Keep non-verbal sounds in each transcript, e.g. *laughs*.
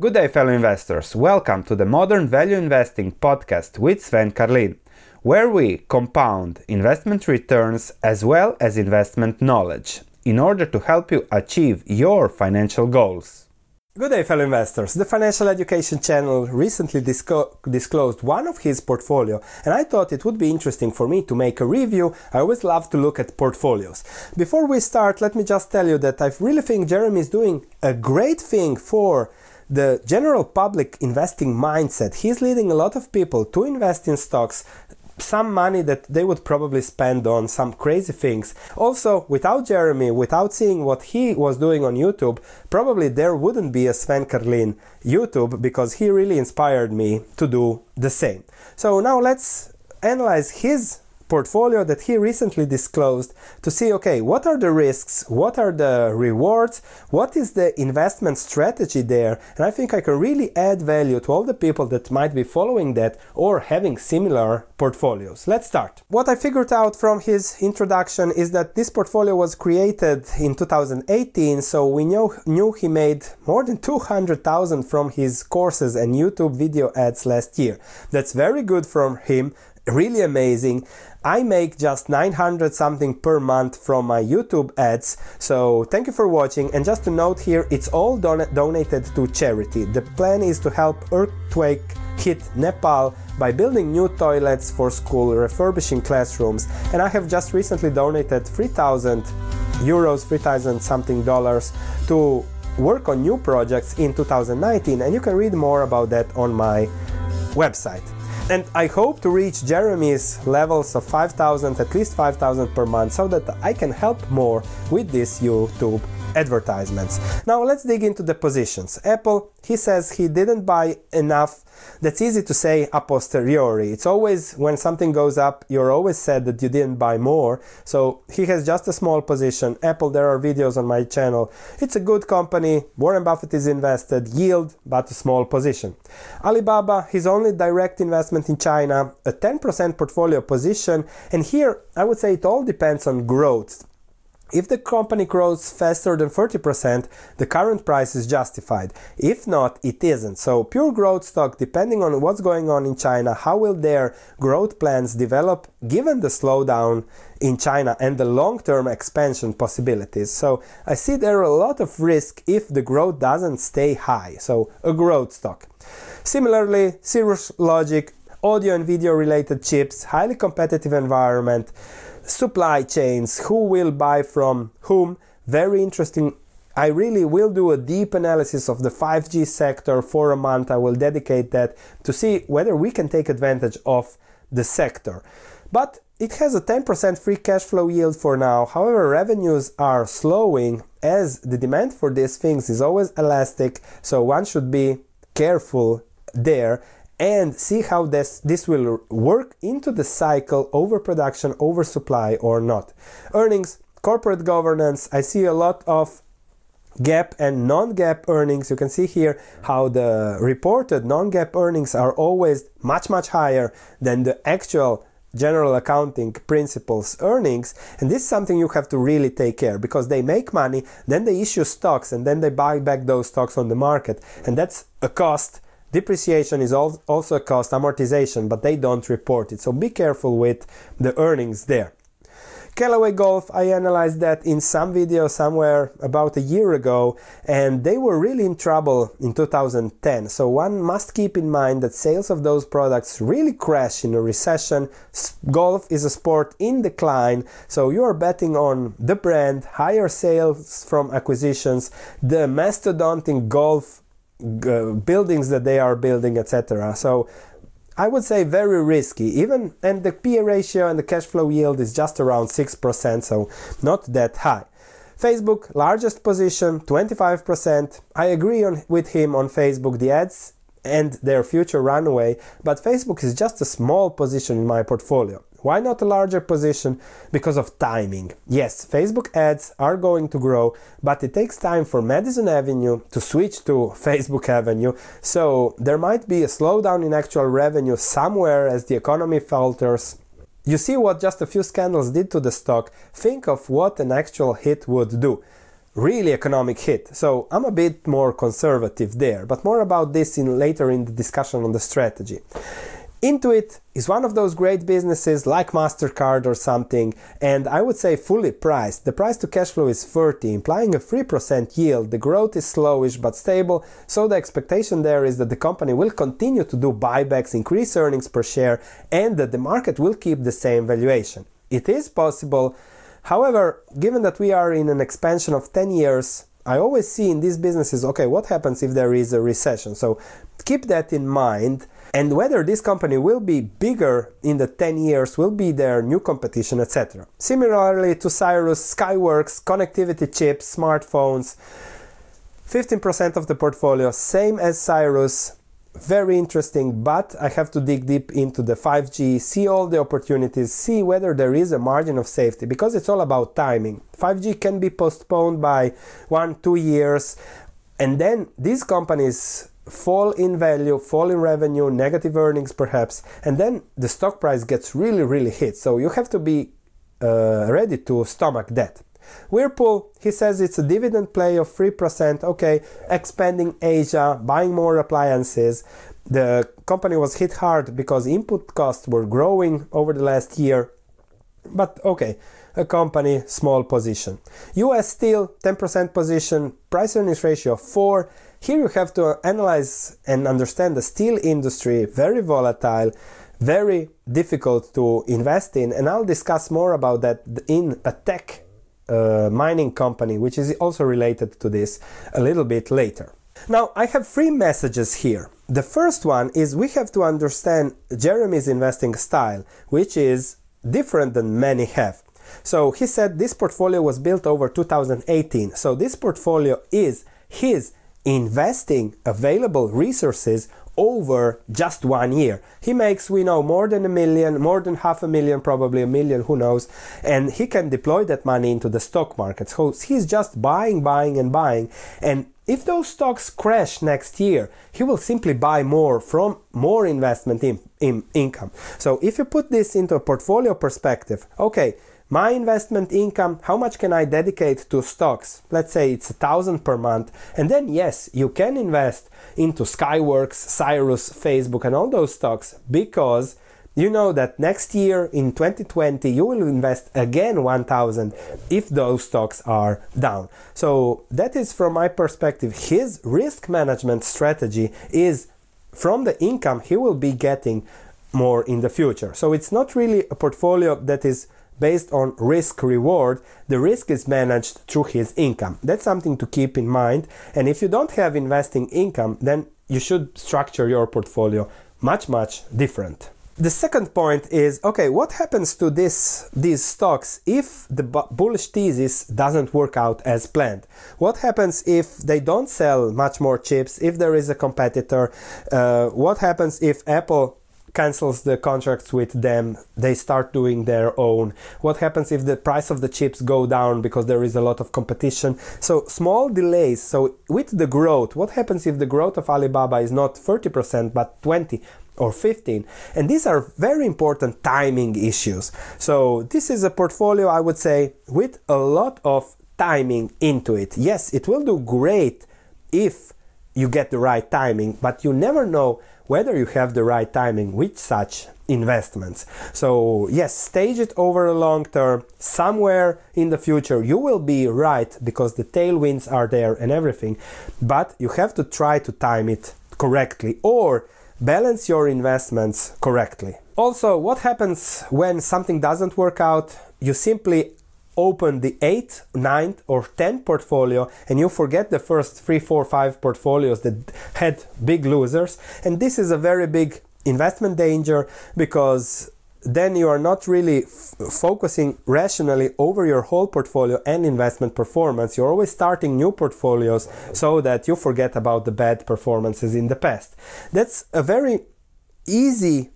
Good day, fellow investors. Welcome to the Modern Value Investing podcast with Sven Carlin, where we compound investment returns as well as investment knowledge in order to help you achieve your financial goals. Good day, fellow investors. The Financial Education Channel recently disco- disclosed one of his portfolio, and I thought it would be interesting for me to make a review. I always love to look at portfolios. Before we start, let me just tell you that I really think Jeremy is doing a great thing for the general public investing mindset. He's leading a lot of people to invest in stocks some money that they would probably spend on some crazy things. Also, without Jeremy, without seeing what he was doing on YouTube, probably there wouldn't be a Sven Carlin YouTube because he really inspired me to do the same. So now let's analyze his portfolio that he recently disclosed to see okay what are the risks? What are the rewards? What is the investment strategy there? And i think i can really add value to all the people that might be following that or having similar portfolios. Let's start. What i figured out from his introduction is that this portfolio was created in 2018 so we knew, knew he made more than 200000 from his courses and youtube video ads last year. That's very good from him really amazing. I make just 900 something per month from my YouTube ads. So thank you for watching. And just to note here, it's all don- donated to charity. The plan is to help earthquake hit Nepal by building new toilets for school, refurbishing classrooms. And I have just recently donated 3000 euros, 3000 something dollars to work on new projects in 2019. And you can read more about that on my website. And I hope to reach Jeremy's levels of 5,000, at least 5,000 per month, so that I can help more with this YouTube advertisements. Now let's dig into the positions. Apple, he says he didn't buy enough. That's easy to say a posteriori. It's always when something goes up, you're always said that you didn't buy more. So he has just a small position. Apple, there are videos on my channel. It's a good company. Warren Buffett is invested, yield, but a small position. Alibaba, his only direct investment in China, a 10% portfolio position. And here, I would say it all depends on growth. If the company grows faster than 30%, the current price is justified. If not, it isn't. So, pure growth stock, depending on what's going on in China, how will their growth plans develop given the slowdown in China and the long term expansion possibilities. So, I see there are a lot of risk if the growth doesn't stay high. So, a growth stock. Similarly, Cirrus Logic, audio and video related chips, highly competitive environment supply chains, who will buy from whom. Very interesting. I really will do a deep analysis of the 5G sector for a month. I will dedicate that to see whether we can take advantage of the sector. But it has a 10% free cash flow yield for now. However, revenues are slowing as the demand for these things is always elastic, so one should be careful there and see how this, this will work into the cycle overproduction, oversupply or not. Earnings, corporate governance, I see a lot of GAAP and non-GAAP earnings. You can see here how the reported non-GAAP earnings are always much much higher than the actual general accounting principles earnings and this is something you have to really take care because they make money then they issue stocks and then they buy back those stocks on the market and that's a cost Depreciation is also a cost, amortization, but they don't report it. So be careful with the earnings there. Callaway Golf, I analyzed that in some video somewhere about a year ago, and they were really in trouble in 2010. So one must keep in mind that sales of those products really crash in a recession. Golf is a sport in decline, so you are betting on the brand, higher sales from acquisitions, the mastodontic golf buildings that they are building, etc. So I would say very risky. Even and the PE ratio and the cash flow yield is just around six percent, so not that high. Facebook largest position 25%. I agree on, with him on Facebook. The ads and their future runway, but Facebook is just a small position in my portfolio. Why not a larger position? Because of timing. Yes, Facebook ads are going to grow, but it takes time for Madison Avenue to switch to *laughs* Facebook Avenue. So there might be a slowdown in actual revenue somewhere as the economy falters. You see what just a few scandals did to the stock. Think of what an actual hit would do. really economic hit. So I'm a bit more conservative there, but more about this in later in the discussion on the strategy. Intuit is one of those great businesses like MasterCard or something, and I would say fully priced. The price to cash flow is 30, implying a 3% yield. The growth is slowish but stable, so the expectation there is that the company will continue to do buybacks, increase earnings per share, and that the market will keep the same valuation. It is possible. However, given that we are in an expansion of 10 years, I always see in these businesses okay, what happens if there is a recession? So keep that in mind and whether this company will be bigger in the 10 years, will be their new competition, etc. Similarly to Cirrus, Skyworks, connectivity chips, smartphones, 15% of the portfolio, same as Cirrus, very interesting, but I have to dig deep into the 5G, see all the opportunities, see whether there is a margin of safety because it's all about timing. 5G can be postponed by one, two years, and then these companies fall in value, fall in revenue, negative earnings perhaps, and then the stock price gets really, really hit. So you have to be uh, ready to stomach that. Whirlpool, he says it's a dividend play of 3%. Okay, expanding Asia, buying more appliances. The company was hit hard because input costs were growing over the last year. But okay, a company, small position. US Steel, 10% position, price earnings ratio 4. Here you have to analyze and understand the steel industry, very volatile, very difficult to invest in, and I'll discuss more about that in a tech uh, mining company, which is also related to this a little bit later. Now, I have three messages here. The first one is we have to understand Jeremy's investing style, which is different than many have. So he said this portfolio was built over 2018. So this portfolio is his investing available resources over just one year. He makes, we know, more than a million, more than half a million, probably a million, who knows, and he can deploy that money into the stock market. So he's just buying, buying, and buying. And if those stocks crash next year, he will simply buy more from more investment in, in income. So if you put this into a portfolio perspective, okay, my investment income, how much can I dedicate to stocks? Let's say it's a thousand per month. And then, yes, you can invest into Skyworks, Cirrus, Facebook, and all those stocks because you know that next year in 2020 you will invest again 1000 if those stocks are down. So, that is from my perspective, his risk management strategy is from the income he will be getting more in the future. So, it's not really a portfolio that is based on risk reward, the risk is managed through his income. That's something to keep in mind. And if you don't have investing income, then you should structure your portfolio much, much different. The second point is okay, what happens to this, these stocks if the bullish thesis doesn't work out as planned? What happens if they don't sell much more chips, if there is a competitor? Uh, what happens if Apple cancels the contracts with them they start doing their own. What happens if the price of the chips go down because there is a lot of competition? So small delays. So with the growth what happens if the growth of alibaba is not 30% but 20 or 15 and these are very important timing issues. So this is a portfolio i would say with a lot of timing into it. Yes it will do great if you get the right timing but you never know whether you have the right timing with such investments. So, yes, stage it over a long term. Somewhere in the future, you will be right because the tailwinds are there and everything, but you have to try to time it correctly or balance your investments correctly. Also, what happens when something doesn't work out? You simply open the 8th, 9th, or 10th portfolio and you forget the first 3, 4, 5 portfolios that had big losers. And this is a very big investment danger because then you are not really f- focusing rationally over your whole portfolio and investment performance. You're always starting new portfolios so that you forget about the bad performances in the past. That's a very easy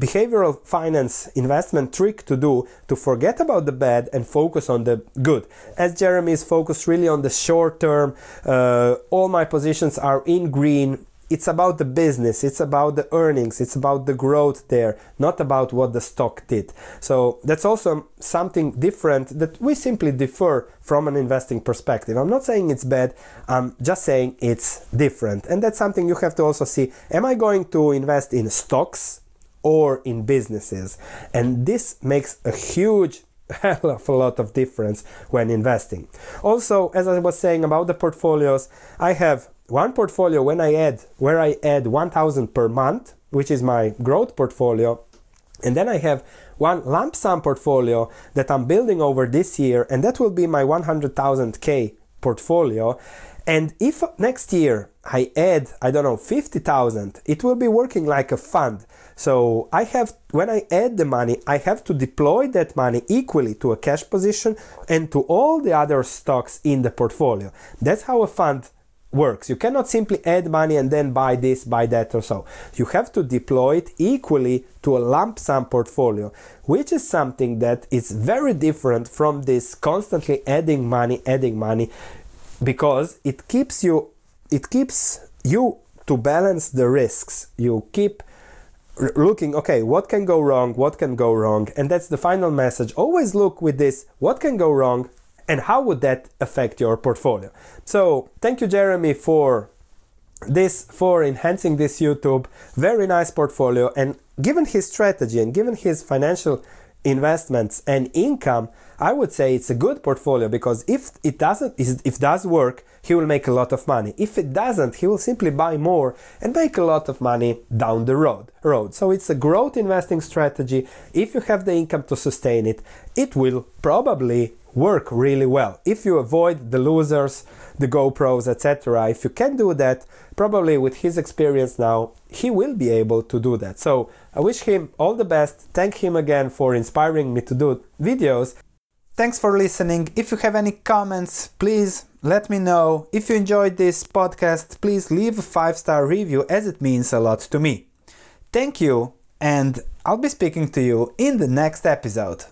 behavioral finance investment trick to do to forget about the bad and focus on the good. As Jeremy is focused really on the short term, uh, all my positions are in green. it's about the business, it's about the earnings, it's about the growth there, not about what the stock did. So that's also something different that we simply differ from an investing perspective. I'm not saying it's bad, I'm just saying it's different. And that's something you have to also see. Am I going to invest in stocks or in businesses? And this makes a huge *laughs* hell of a lot of difference when investing. Also, as I was saying about the portfolios, I have one portfolio when I add where I add 1000 per month, which is my growth portfolio, and then I have one lump sum portfolio that I'm building over this year, and that will be my 100,000k portfolio. And if next year I add, I don't know, 50,000, it will be working like a fund. So I have, when I add the money, I have to deploy that money equally to a cash position and to all the other stocks in the portfolio. That's how a fund works. You cannot simply add money and then buy this, buy that, or so. You have to deploy it equally to a lump sum portfolio, which is something that is very different from this constantly adding money, adding money, because it keeps you, it keeps you to balance the risks. You keep looking okay what can go wrong what can go wrong and that's the final message. Always look with this what can go wrong and how would that affect your portfolio? So thank you jeremy for this for enhancing this youtube. Very nice portfolio and given his strategy and given his financial investments and income i would say it's a good portfolio because if it doesn't if it does work he will make a lot of money. If it doesn't he will simply buy more and make a lot of money down the road road. So it's a growth investing strategy. If you have the income to sustain it it will probably work really well. If you avoid the losers, the GoPros, etc., if you can do that, probably with his experience now, he will be able to do that. So I wish him all the best. Thank him again for inspiring me to do videos. Thanks for listening. If you have any comments, please let me know. If you enjoyed this podcast, please leave a five star review as it means a lot to me. Thank you, and I'll be speaking to you in the next episode.